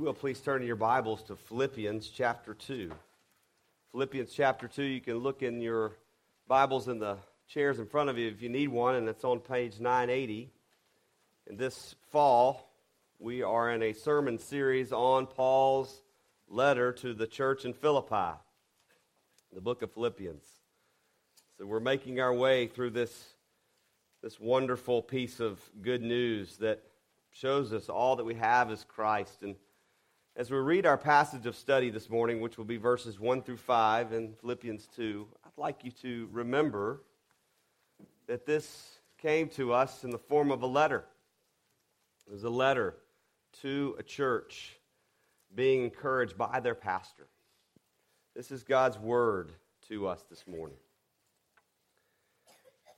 will, please turn your Bibles to Philippians chapter 2. Philippians chapter 2, you can look in your Bibles in the chairs in front of you if you need one, and it's on page 980. And this fall, we are in a sermon series on Paul's letter to the church in Philippi, the book of Philippians. So we're making our way through this, this wonderful piece of good news that shows us all that we have is Christ. And as we read our passage of study this morning, which will be verses 1 through 5 in Philippians 2, I'd like you to remember that this came to us in the form of a letter. It was a letter to a church being encouraged by their pastor. This is God's word to us this morning.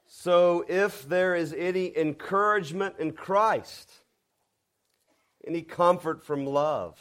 So, if there is any encouragement in Christ, any comfort from love,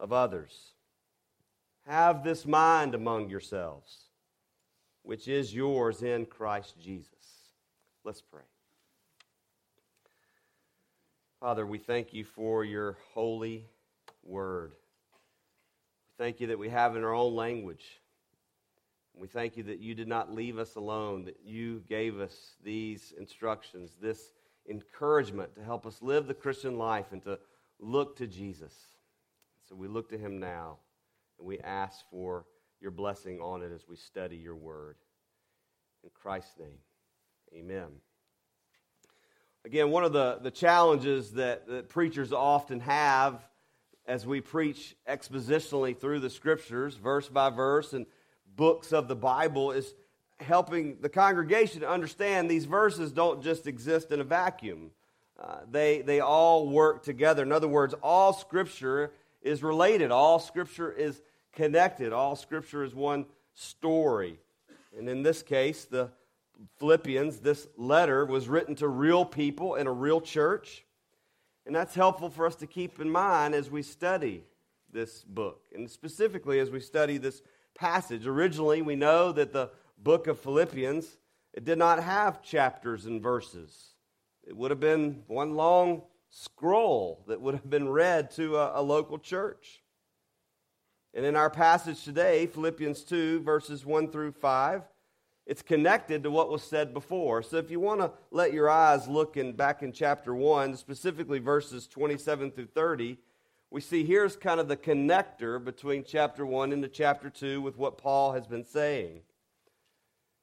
of others. Have this mind among yourselves, which is yours in Christ Jesus. Let's pray. Father, we thank you for your holy word. We thank you that we have in our own language. We thank you that you did not leave us alone, that you gave us these instructions, this encouragement to help us live the Christian life and to look to Jesus. So we look to him now and we ask for your blessing on it as we study your word. In Christ's name, amen. Again, one of the, the challenges that, that preachers often have as we preach expositionally through the scriptures, verse by verse, and books of the Bible, is helping the congregation understand these verses don't just exist in a vacuum. Uh, they, they all work together. In other words, all Scripture is related, all Scripture is connected, all Scripture is one story. And in this case, the Philippians, this letter was written to real people in a real church. And that's helpful for us to keep in mind as we study this book, and specifically as we study this passage. Originally, we know that the book of Philippians, it did not have chapters and verses. It would have been one long scroll that would have been read to a, a local church. And in our passage today, Philippians 2, verses 1 through 5, it's connected to what was said before. So if you want to let your eyes look in, back in chapter 1, specifically verses 27 through 30, we see here's kind of the connector between chapter 1 into chapter 2 with what Paul has been saying.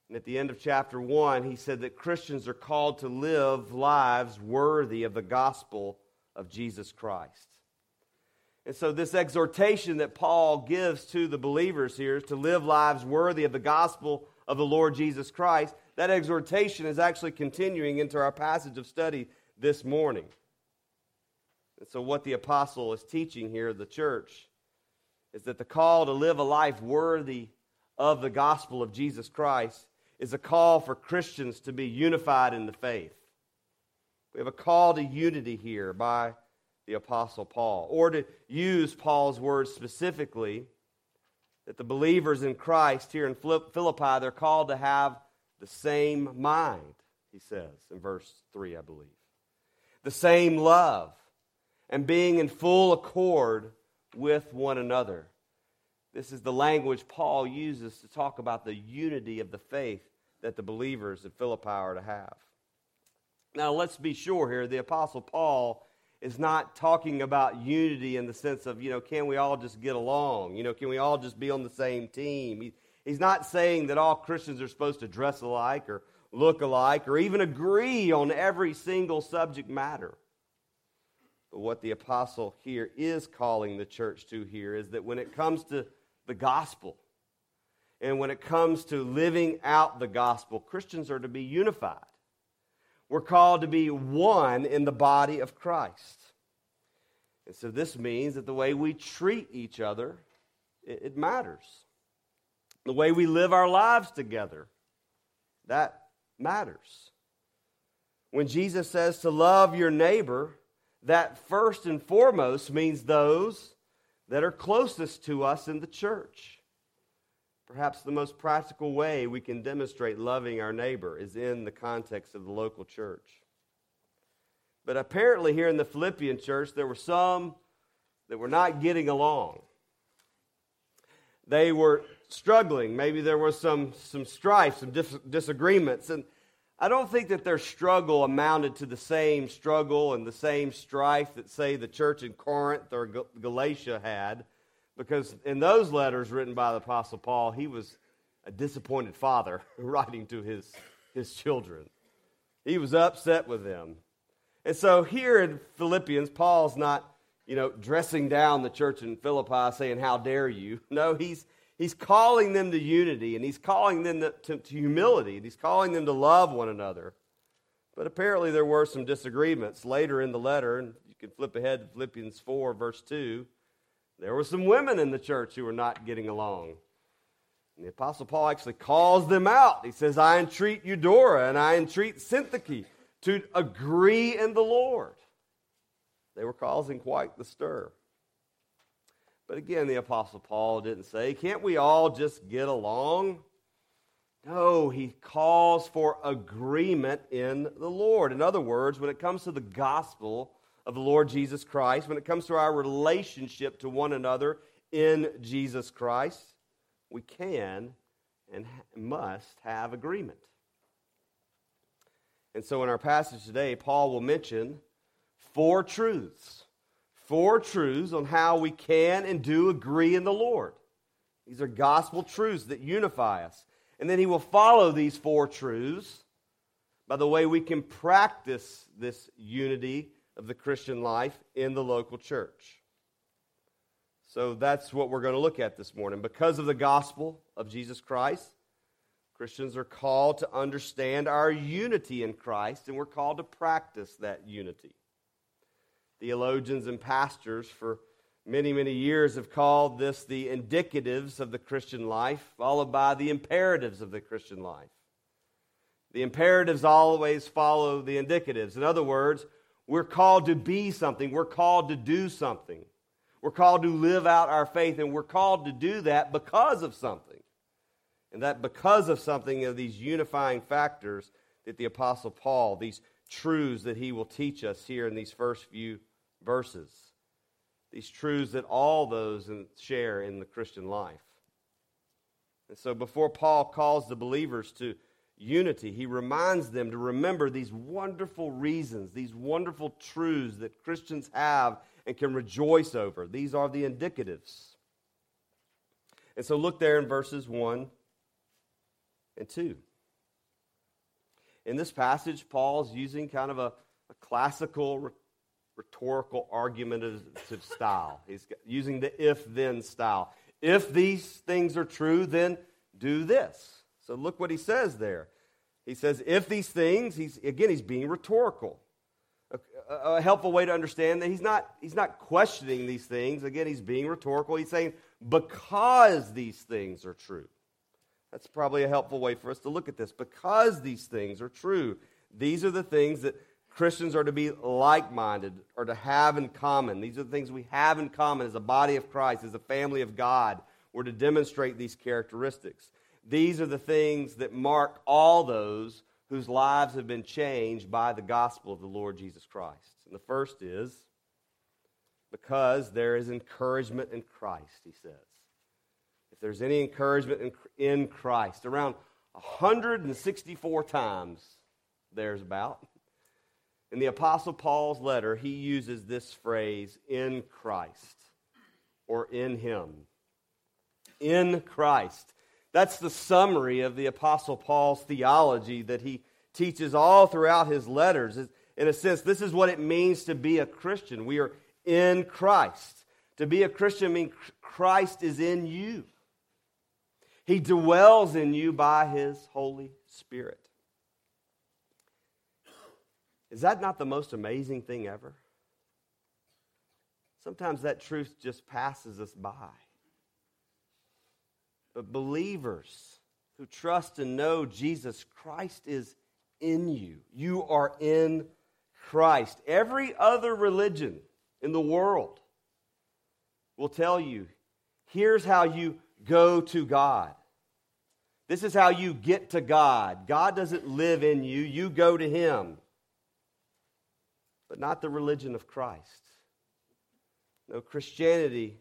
And at the end of chapter 1, he said that Christians are called to live lives worthy of the gospel of Jesus Christ. And so, this exhortation that Paul gives to the believers here is to live lives worthy of the gospel of the Lord Jesus Christ. That exhortation is actually continuing into our passage of study this morning. And so, what the apostle is teaching here, the church, is that the call to live a life worthy of the gospel of Jesus Christ is a call for Christians to be unified in the faith. We have a call to unity here by the Apostle Paul. Or to use Paul's words specifically, that the believers in Christ here in Philippi, they're called to have the same mind, he says in verse 3, I believe. The same love, and being in full accord with one another. This is the language Paul uses to talk about the unity of the faith that the believers at Philippi are to have. Now, let's be sure here, the Apostle Paul is not talking about unity in the sense of, you know, can we all just get along? You know, can we all just be on the same team? He, he's not saying that all Christians are supposed to dress alike or look alike or even agree on every single subject matter. But what the apostle here is calling the church to here is that when it comes to the gospel, and when it comes to living out the gospel, Christians are to be unified. We're called to be one in the body of Christ. And so this means that the way we treat each other, it, it matters. The way we live our lives together, that matters. When Jesus says to love your neighbor, that first and foremost means those that are closest to us in the church. Perhaps the most practical way we can demonstrate loving our neighbor is in the context of the local church. But apparently, here in the Philippian church, there were some that were not getting along. They were struggling. Maybe there was some, some strife, some dis- disagreements. And I don't think that their struggle amounted to the same struggle and the same strife that, say, the church in Corinth or Galatia had, because in those letters written by the Apostle Paul, he was a disappointed father writing to his, his children. He was upset with them. And so here in Philippians, Paul's not, you know, dressing down the church in Philippi saying, How dare you? No, he's, He's calling them to unity and he's calling them to, to, to, humility and he's calling them to love one another. But apparently there were some disagreements later in the letter, and you can flip ahead to Philippians 4, verse 2. There were some women in the church who were not getting along. And the Apostle Paul actually calls them out. He says, I entreat Euodia and I entreat Syntyche to agree in the Lord. They were causing quite the stir. But again, the Apostle Paul didn't say, can't we all just get along? No, he calls for agreement in the Lord. In other words, when it comes to the gospel of the Lord Jesus Christ, when it comes to our relationship to one another in Jesus Christ, we can and must have agreement. And so in our passage today, Paul will mention four truths four truths on how we can and do agree in the Lord. These are gospel truths that unify us. And then he will follow these four truths by the way we can practice this unity of the Christian life in the local church. So that's what we're going to look at this morning. Because of the gospel of Jesus Christ, Christians are called to understand our unity in Christ, and we're called to practice that unity. Theologians and pastors for many, many years have called this the indicatives of the Christian life, followed by the imperatives of the Christian life. The imperatives always follow the indicatives. In other words, we're called to be something, we're called to do something. We're called to live out our faith, and we're called to do that because of something. And that because of something of these unifying factors that the Apostle Paul, these truths that he will teach us here in these first few verses, these truths that all those share in the Christian life. And so before Paul calls the believers to unity, he reminds them to remember these wonderful reasons, these wonderful truths that Christians have and can rejoice over. These are the indicatives. And so look there in verses 1 and 2. In this passage, Paul's using kind of a, a classical rhetorical argumentative style. He's using the if then style. If these things are true, then do this. So look what he says there. He says, if these things, he's, again, he's being rhetorical. A, a, helpful way to understand that he's not, he's not questioning these things. Again, he's being rhetorical. He's saying, because these things are true. That's probably a helpful way for us to look at this. Because these things are true. These are the things that Christians are to be like minded or to have in common. These are the things we have in common as a body of Christ, as a family of God. We're to demonstrate these characteristics. These are the things that mark all those whose lives have been changed by the gospel of the Lord Jesus Christ. And the first is because there is encouragement in Christ, he says. If there's any encouragement in, Christ, around 164 times there's about in the Apostle Paul's letter, he uses this phrase, in Christ, or in Him. In Christ. That's the summary of the Apostle Paul's theology that he teaches all throughout his letters. In a sense, this is what it means to be a Christian. We are in Christ. To be a Christian means Christ is in you. He dwells in you by his Holy Spirit. Is that not the most amazing thing ever? Sometimes that truth just passes us by. But believers who trust and know Jesus Christ is in you. You are in Christ. Every other religion in the world will tell you here's how you go to God. This is how you get to God. God doesn't live in you, you go to Him. But not the religion of Christ. No, Christianity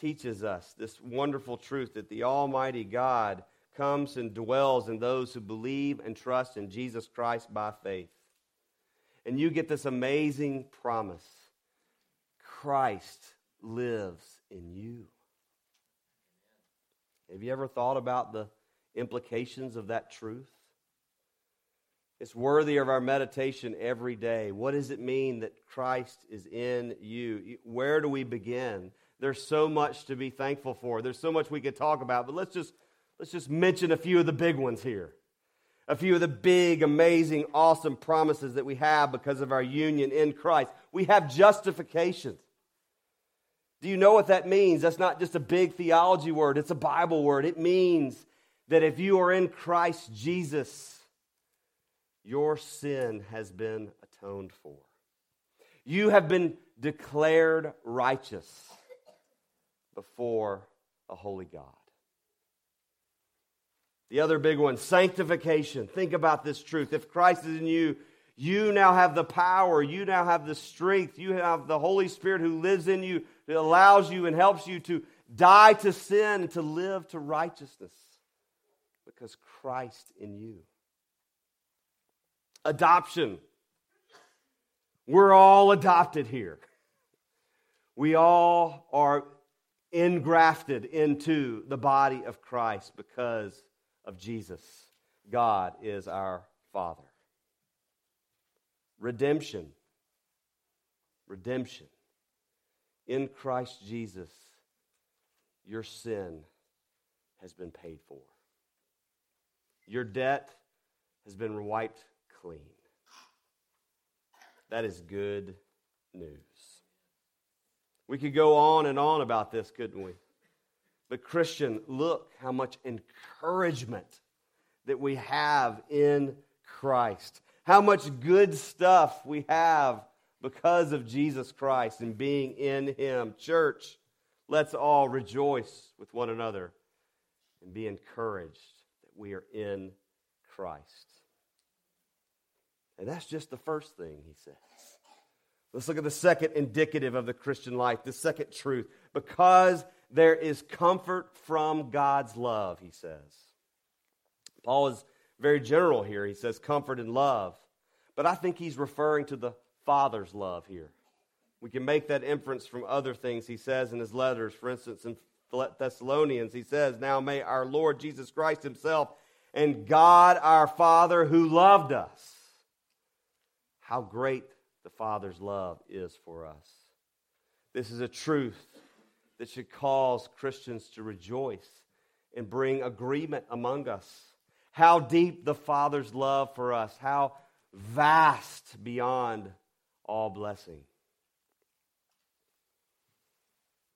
teaches us this wonderful truth that the Almighty God comes and dwells in those who believe and trust in Jesus Christ by faith. And you get this amazing promise Christ lives in you. Have you ever thought about the implications of that truth? It's worthy of our meditation every day. What does it mean that Christ is in you? Where do we begin? There's so much to be thankful for. There's so much we could talk about, but let's just let's just mention a few of the big ones here. A few of the big, amazing, awesome promises that we have because of our union in Christ. We have justification. Do you know what that means? That's not just a big theology word, it's a Bible word. It means that if you are in Christ Jesus, your sin has been atoned for. You have been declared righteous before a holy God. The other big one, sanctification. Think about this truth. If Christ is in you, you now have the power, you now have the strength, you have the Holy Spirit who lives in you, that allows you and helps you to die to sin and to live to righteousness because Christ in you. Adoption. We're all adopted here. We all are engrafted into the body of Christ because of Jesus. God is our Father. Redemption. Redemption. In Christ Jesus, your sin has been paid for. Your debt has been wiped clean. That is good news. We could go on and on about this, couldn't we? But, Christian, look how much encouragement that we have in Christ. How much good stuff we have because of Jesus Christ and being in Him. Church, let's all rejoice with one another and be encouraged that we are in Christ. And that's just the first thing he says. Let's look at the second indicative of the Christian life, the second truth. Because there is comfort from God's love, he says. Paul is very general here. He says comfort and love. But I think he's referring to the Father's love here. We can make that inference from other things he says in his letters. For instance, in Thessalonians, he says, Now may our Lord Jesus Christ himself and God our Father who loved us. How great the Father's love is for us. This is a truth that should cause Christians to rejoice and bring agreement among us. How deep the Father's love for us, how vast beyond all blessing.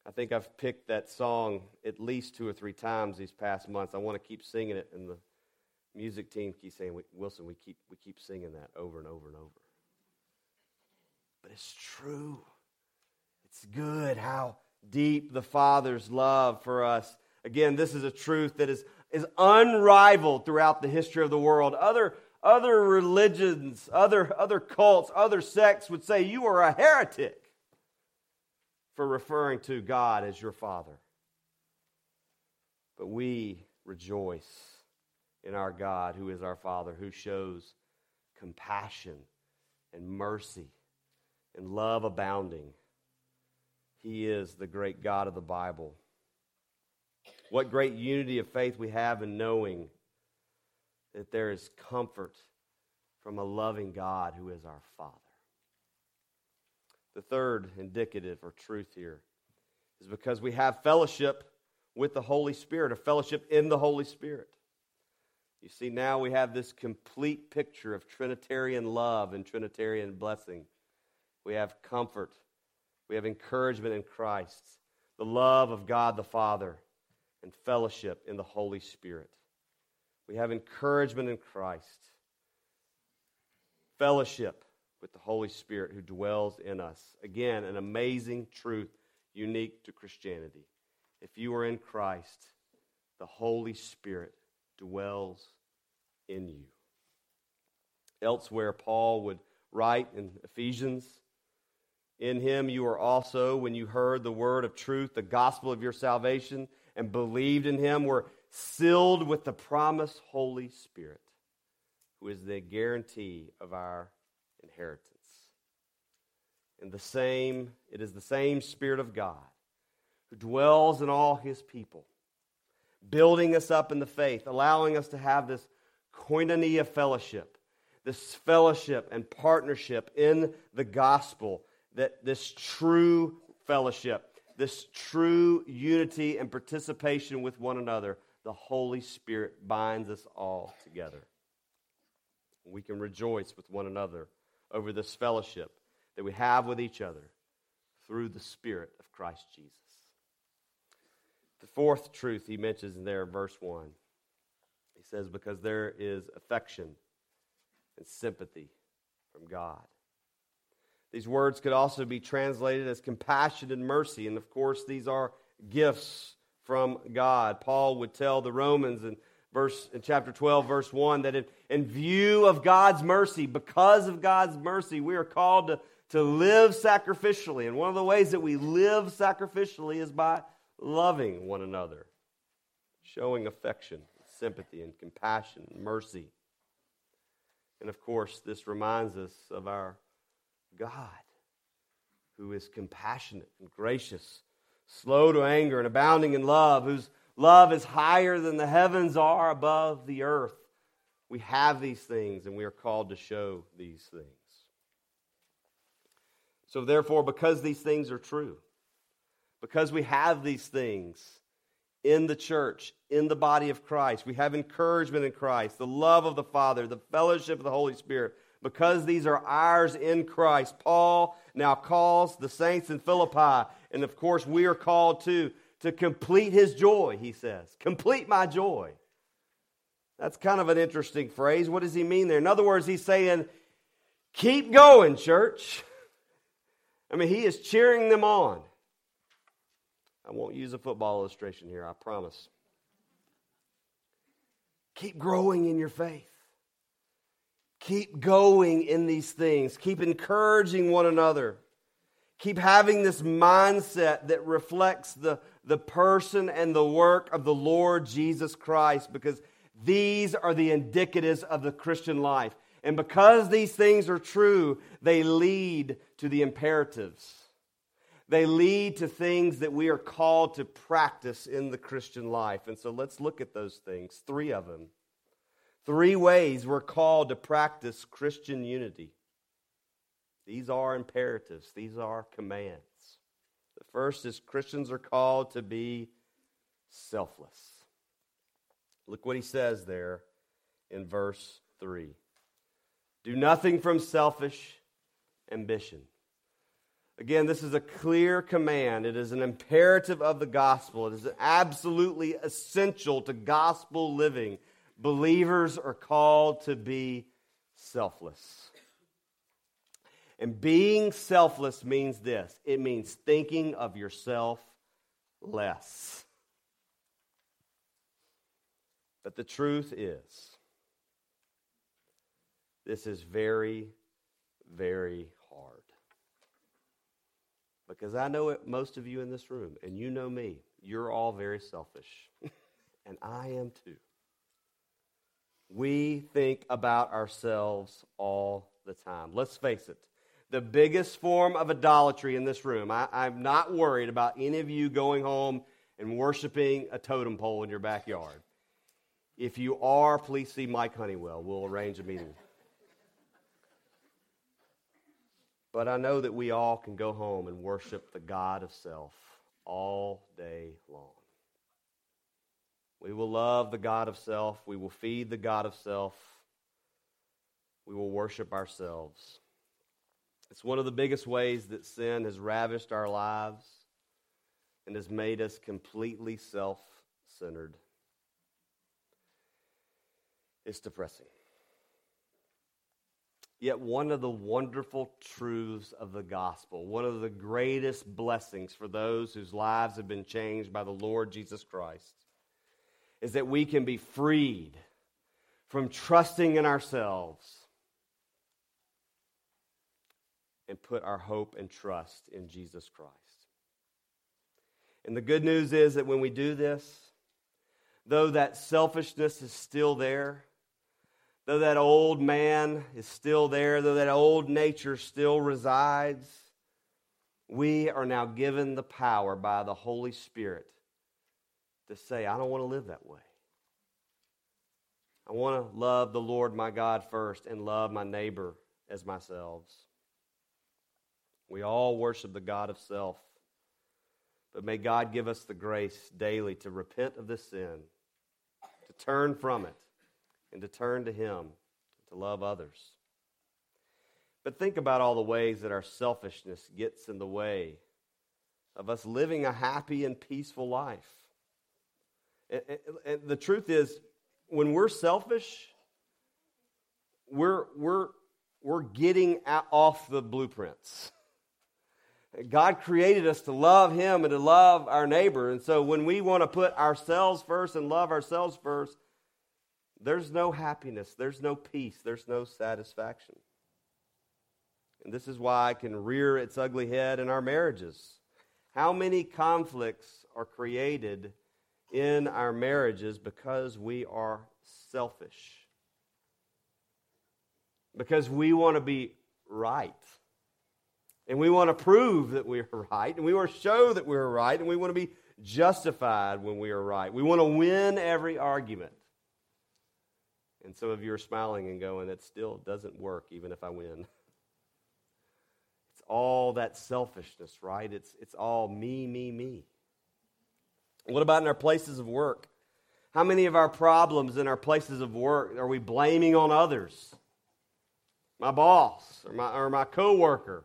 I think I've picked that song at least two or three times these past months. I want to keep singing it, and the music team keeps saying, Wilson, we keep, we keep singing that over and over and over. But it's true. It's good how deep the Father's love for us. Again, this is a truth that is, is unrivaled throughout the history of the world. Other, other religions, other, other cults, other sects would say you are a heretic for referring to God as your Father. But we rejoice in our God, who is our Father, who shows compassion and mercy and love abounding. He is the great God of the Bible. What great unity of faith we have in knowing that there is comfort from a loving God who is our Father. The third indicative or truth here is because we have fellowship with the Holy Spirit, a fellowship in the Holy Spirit. You see, now we have this complete picture of Trinitarian love and Trinitarian blessing. We have comfort We have encouragement in Christ, the love of God the Father, and fellowship in the Holy Spirit. We have encouragement in Christ, fellowship with the Holy Spirit who dwells in us. Again, an amazing truth unique to Christianity. If you are in Christ, the Holy Spirit dwells in you. Elsewhere, Paul would write in Ephesians In him you are also, when you heard the word of truth, the gospel of your salvation, and believed in him, were sealed with the promised Holy Spirit, who is the guarantee of our inheritance. And the same, it is the same Spirit of God who dwells in all his people, building us up in the faith, allowing us to have this koinonia fellowship, this fellowship and partnership in the gospel, that this true fellowship, this true unity and participation with one another, the Holy Spirit binds us all together. We can rejoice with one another over this fellowship that we have with each other through the Spirit of Christ Jesus. The fourth truth he mentions in there, verse 1, he says, Because there is affection and sympathy from God. These words could also be translated as compassion and mercy. And of course, these are gifts from God. Paul would tell the Romans in verse in chapter 12 verse 1 that in, in view of god's mercy because of god's mercy we are called to, to live sacrificially and one of the ways that we live sacrificially is by loving one another, showing affection, sympathy, and compassion, and mercy. And of course, this reminds us of our God, who is compassionate and gracious, slow to anger, and abounding in love, whose love is higher than the heavens are above the earth. We have these things, and we are called to show these things. So, therefore, because these things are true, because we have these things in the church, in the body of Christ. We have encouragement in Christ, the love of the Father, the fellowship of the Holy Spirit. Because these are ours in Christ, Paul now calls the saints in Philippi, and of course, we are called to, to complete his joy, he says. Complete my joy. That's kind of an interesting phrase. What does he mean there? In other words, he's saying, keep going, church. I mean, he is cheering them on. I won't use a football illustration here, I promise. Keep growing in your faith. Keep going in these things. Keep encouraging one another. Keep having this mindset that reflects the, the person and the work of the Lord Jesus Christ because these are the indicatives of the Christian life. And because these things are true, they lead to the imperatives. They lead to things that we are called to practice in the Christian life. And so let's look at those things, three of them. Three ways we're called to practice Christian unity. These are imperatives, these are commands. The first is Christians are called to be selfless. Look what he says there in verse 3. Do nothing from selfish ambition Again, this is a clear command. It is an imperative of the gospel. It is absolutely essential to gospel living. Believers are called to be selfless. And being selfless means this it means thinking of yourself less. But the truth is, this is very, very hard. because I know it, most of you in this room, and you know me, you're all very selfish. and I am too. We think about ourselves all the time. Let's face it. The biggest form of idolatry in this room, I, I'm not worried about any of you going home and worshiping a totem pole in your backyard. If you are, please see Mike Honeywell. We'll arrange a meeting. But I know that we all can go home and worship the God of self all day long. We will love the God of self. We will feed the God of self. We will worship ourselves. It's one of the biggest ways that sin has ravished our lives and has made us completely self centered. It's depressing. Yet, one of the wonderful truths of the gospel, one of the greatest blessings for those whose lives have been changed by the Lord Jesus Christ, is that we can be freed from trusting in ourselves and put our hope and trust in Jesus Christ. And the good news is that when we do this, though that selfishness is still there, though that old man is still there, though that old nature still resides, we are now given the power by the Holy Spirit to say, I don't want to live that way. I want to love the Lord my God first and love my neighbor as myself. We all worship the God of self. But may God give us the grace daily to repent of this sin, to turn from it, and to turn to Him, to love others. But think about all the ways that our selfishness gets in the way of us living a happy and peaceful life. And, the truth is, when we're selfish, we're, we're, we're getting off the blueprints. God created us to love Him and to love our neighbor. And so when we want to put ourselves first and love ourselves first, there's no happiness, there's no peace, there's no satisfaction. And this is why it can rear its ugly head in our marriages. How many conflicts are created in our marriages because we are selfish? Because we want to be right. And we want to prove that we're right, and we want to show that we're right, and we want to be justified when we are right. We want to win every argument. And some of you are smiling and going, it still doesn't work even if I win. It's all that selfishness, right? It's, it's all me, me, me. What about in our places of work? How many of our problems in our places of work are we blaming on others? My boss or my, or my coworker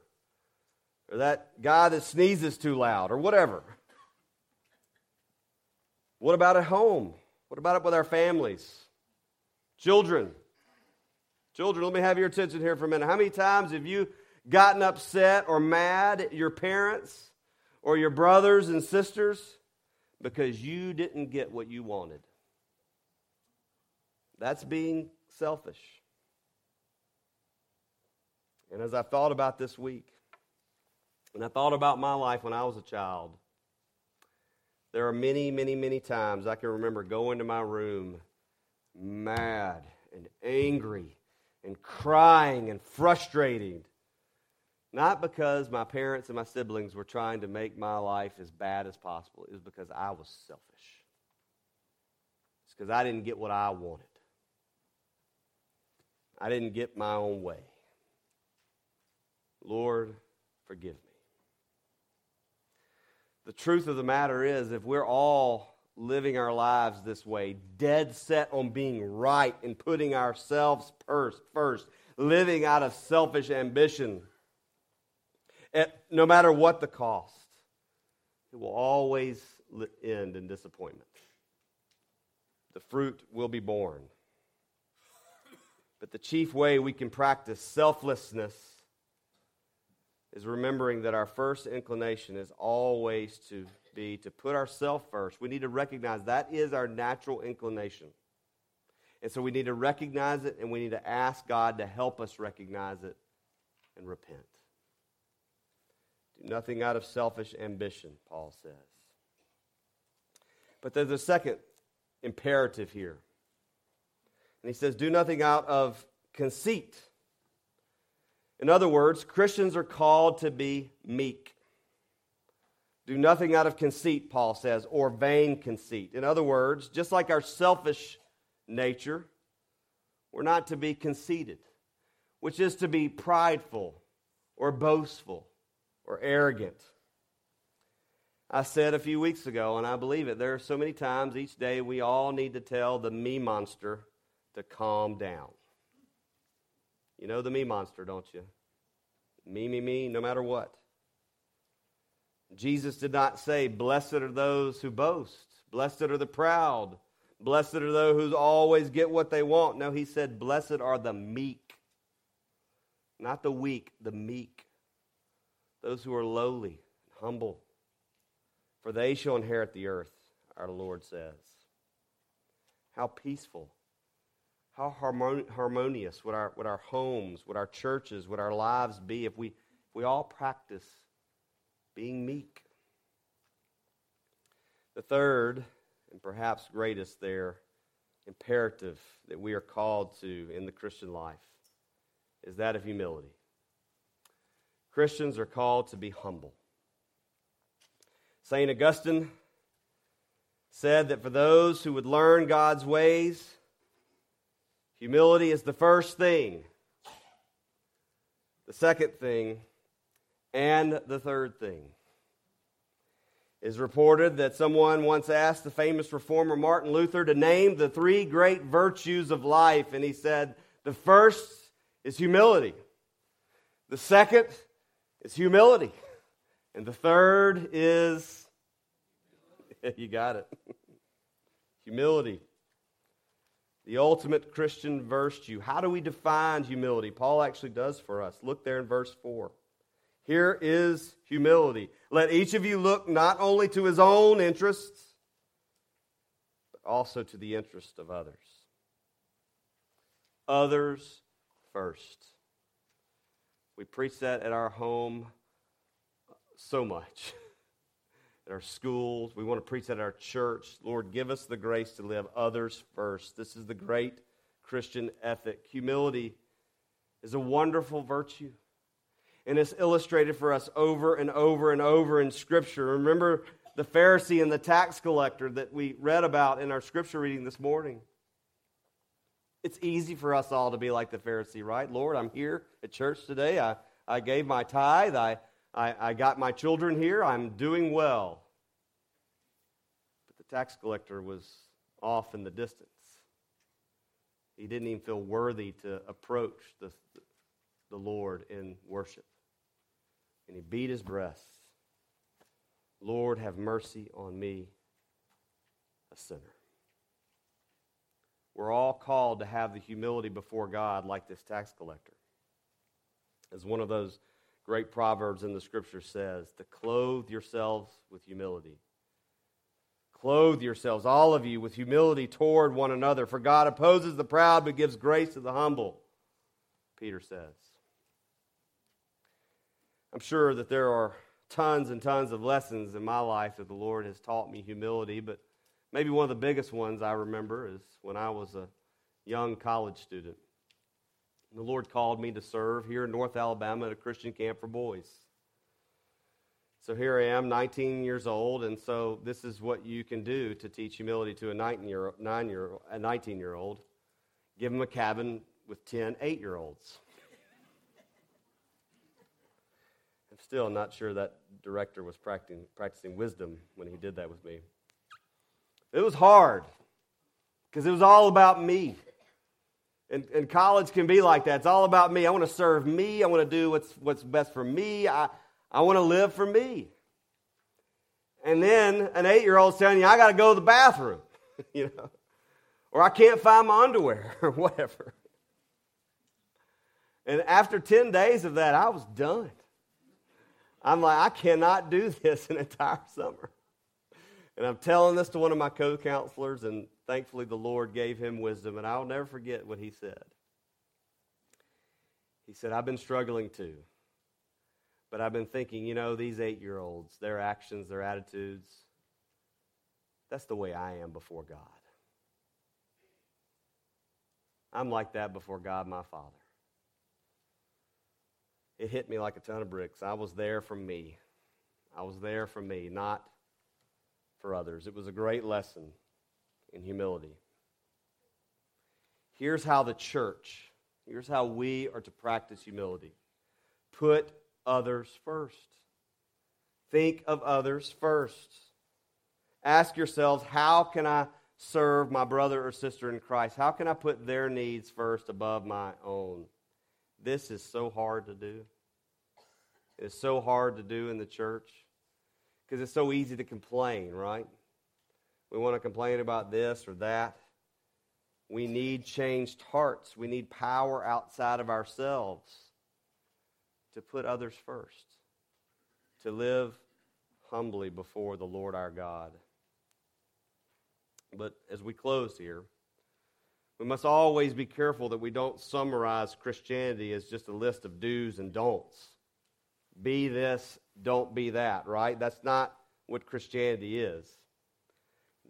or that guy that sneezes too loud, or whatever. What about at home? What about it with our families? Children. Children, let me have your attention here for a minute. How many times have you gotten upset or mad at your parents or your brothers and sisters because you didn't get what you wanted? That's being selfish. And as I thought about this week, and I thought about my life when I was a child. There are many, many, many times I can remember going to my room mad and angry and crying and frustrated. Not because my parents and my siblings were trying to make my life as bad as possible. It was because I was selfish. It's because I didn't get what I wanted. I didn't get my own way. Lord, forgive me. The truth of the matter is, if we're all living our lives this way, dead set on being right and putting ourselves first, first living out of selfish ambition, at, no matter what the cost, it will always end in disappointment. The fruit will be borne. But the chief way we can practice selflessness is remembering that our first inclination is always to be to put ourselves first. We need to recognize that is our natural inclination. And so we need to recognize it and we need to ask God to help us recognize it and repent. Do nothing out of selfish ambition, Paul says. But there's a second imperative here. And he says, Do nothing out of conceit. In other words, Christians are called to be meek. Do nothing out of conceit, Paul says, or vain conceit. In other words, just like our selfish nature, we're not to be conceited, which is to be prideful or boastful or arrogant. I said a few weeks ago, and I believe it, there are so many times each day we all need to tell the me monster to calm down. You know the me monster, don't you? Me, me, me, no matter what. Jesus did not say, Blessed are those who boast, blessed are the proud, blessed are those who always get what they want. No, he said, Blessed are the meek. Not the weak, the meek. Those who are lowly, and humble. For they shall inherit the earth, our Lord says. How peaceful how harmonious would our, would our homes, would our churches, would our lives be if we, if we all practice being meek? The third, and perhaps greatest there, imperative that we are called to in the Christian life is that of humility. Christians are called to be humble. St. Augustine said that for those who would learn God's ways, Humility is the first thing, the second thing, and the third thing. It is reported that someone once asked the famous reformer Martin Luther to name the three great virtues of life, and he said, The first is humility, the second is humility, and the third is, you got it, humility the ultimate Christian virtue. How do we define humility? Paul actually does for us. Look there in verse 4. Here is humility. Let each of you look not only to his own interests, but also to the interest of others. Others first. We preach that at our home so much. at our schools. We want to preach that at our church. Lord, give us the grace to live others first. This is the great Christian ethic. Humility is a wonderful virtue. And it's illustrated for us over and over and over in Scripture. Remember the Pharisee and the tax collector that we read about in our Scripture reading this morning. It's easy for us all to be like the Pharisee, right? Lord, I'm here at church today. I, I gave my tithe. I, I, I got my children here. I'm doing well. But the tax collector was off in the distance. He didn't even feel worthy to approach the, the Lord in worship. And he beat his breast. Lord, have mercy on me, a sinner. We're all called to have the humility before God like this tax collector. As one of those great Proverbs in the scripture says to clothe yourselves with humility. Clothe yourselves, all of you, with humility toward one another, for God opposes the proud but gives grace to the humble, Peter says. I'm sure that there are tons and tons of lessons in my life that the Lord has taught me humility, but maybe one of the biggest ones I remember is when I was a young college student. The Lord called me to serve here in North Alabama at a Christian camp for boys. So here I am, 19 years old, and so this is what you can do to teach humility to a 19 year, nine year, a 19 year old. Give them a cabin with 10 8 year olds. I'm still not sure that director was practicing, practicing wisdom when he did that with me. It was hard because it was all about me. And, and college can be like that. It's all about me. I want to serve me. I want to do what's, what's best for me. I, I want to live for me. And then an eight year old's telling you, I got to go to the bathroom, you know, or I can't find my underwear or whatever. And after 10 days of that, I was done. I'm like, I cannot do this an entire summer. And I'm telling this to one of my co counselors, and thankfully the Lord gave him wisdom, and I'll never forget what he said. He said, I've been struggling too. But I've been thinking, you know, these eight year olds, their actions, their attitudes, that's the way I am before God. I'm like that before God, my Father. It hit me like a ton of bricks. I was there for me. I was there for me, not for others. It was a great lesson in humility. Here's how the church, here's how we are to practice humility put others first. Think of others first. Ask yourselves, how can I serve my brother or sister in Christ? How can I put their needs first above my own? This is so hard to do. It's so hard to do in the church because it's so easy to complain, right? We want to complain about this or that. We need changed hearts. We need power outside of ourselves to put others first, to live humbly before the Lord our God. But as we close here, we must always be careful that we don't summarize Christianity as just a list of do's and don'ts. Be this, don't be that, right? That's not what Christianity is.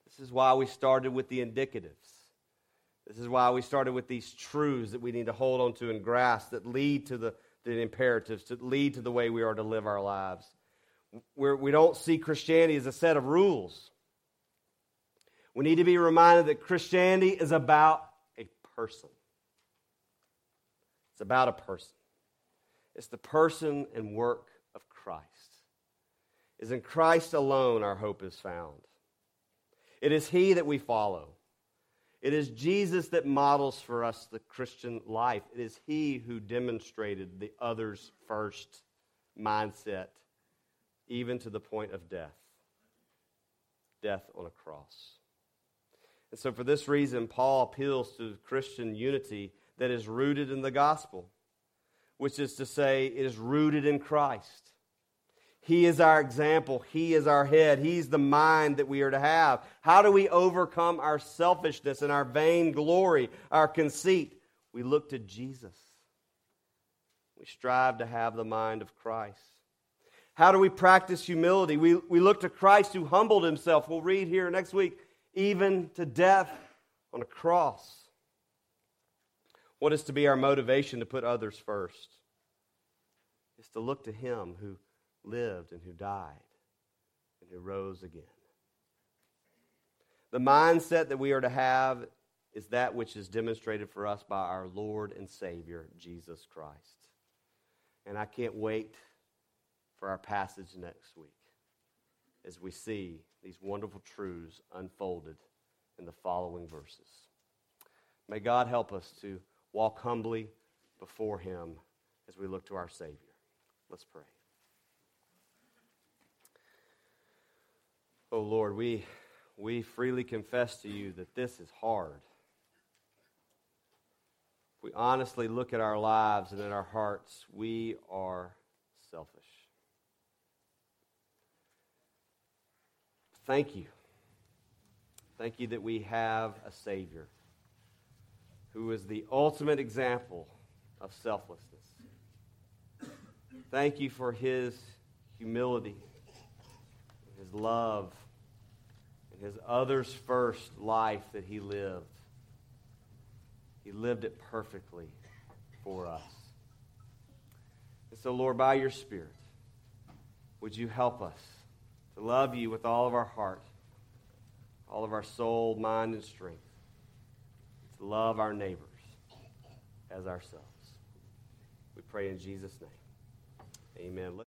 This is why we started with the indicatives. This is why we started with these truths that we need to hold on to and grasp that lead to the, the imperatives, that lead to the way we are to live our lives. We're, we do not see Christianity as a set of rules. We need to be reminded that Christianity is about a person. It's about a person. It's the person and work is in Christ alone our hope is found. It is He that we follow. It is Jesus that models for us the Christian life. It is He who demonstrated the others first mindset, even to the point of death death on a cross. And so, for this reason, Paul appeals to Christian unity that is rooted in the gospel, which is to say, it is rooted in Christ. He is our example. He is our head. He's the mind that we are to have. How do we overcome our selfishness and our vain glory, our conceit? We look to Jesus. We strive to have the mind of Christ. How do we practice humility? We, we look to Christ who humbled himself. We'll read here next week, even to death on a cross. What is to be our motivation to put others first? Is to look to him who lived and who died and who rose again. The mindset that we are to have is that which is demonstrated for us by our Lord and Savior, Jesus Christ. And I can't wait for our passage next week as we see these wonderful truths unfolded in the following verses. May God help us to walk humbly before Him as we look to our Savior. Let's pray. Oh Lord, we, we freely confess to you that this is hard. If we honestly look at our lives and at our hearts, we are selfish. Thank you. Thank you that we have a Savior who is the ultimate example of selflessness. Thank you for his humility, his love his others first life that he lived. He lived it perfectly for us. And so, Lord, by your Spirit, would you help us to love you with all of our heart, all of our soul, mind, and strength, to love our neighbors as ourselves. We pray in Jesus' name. Amen.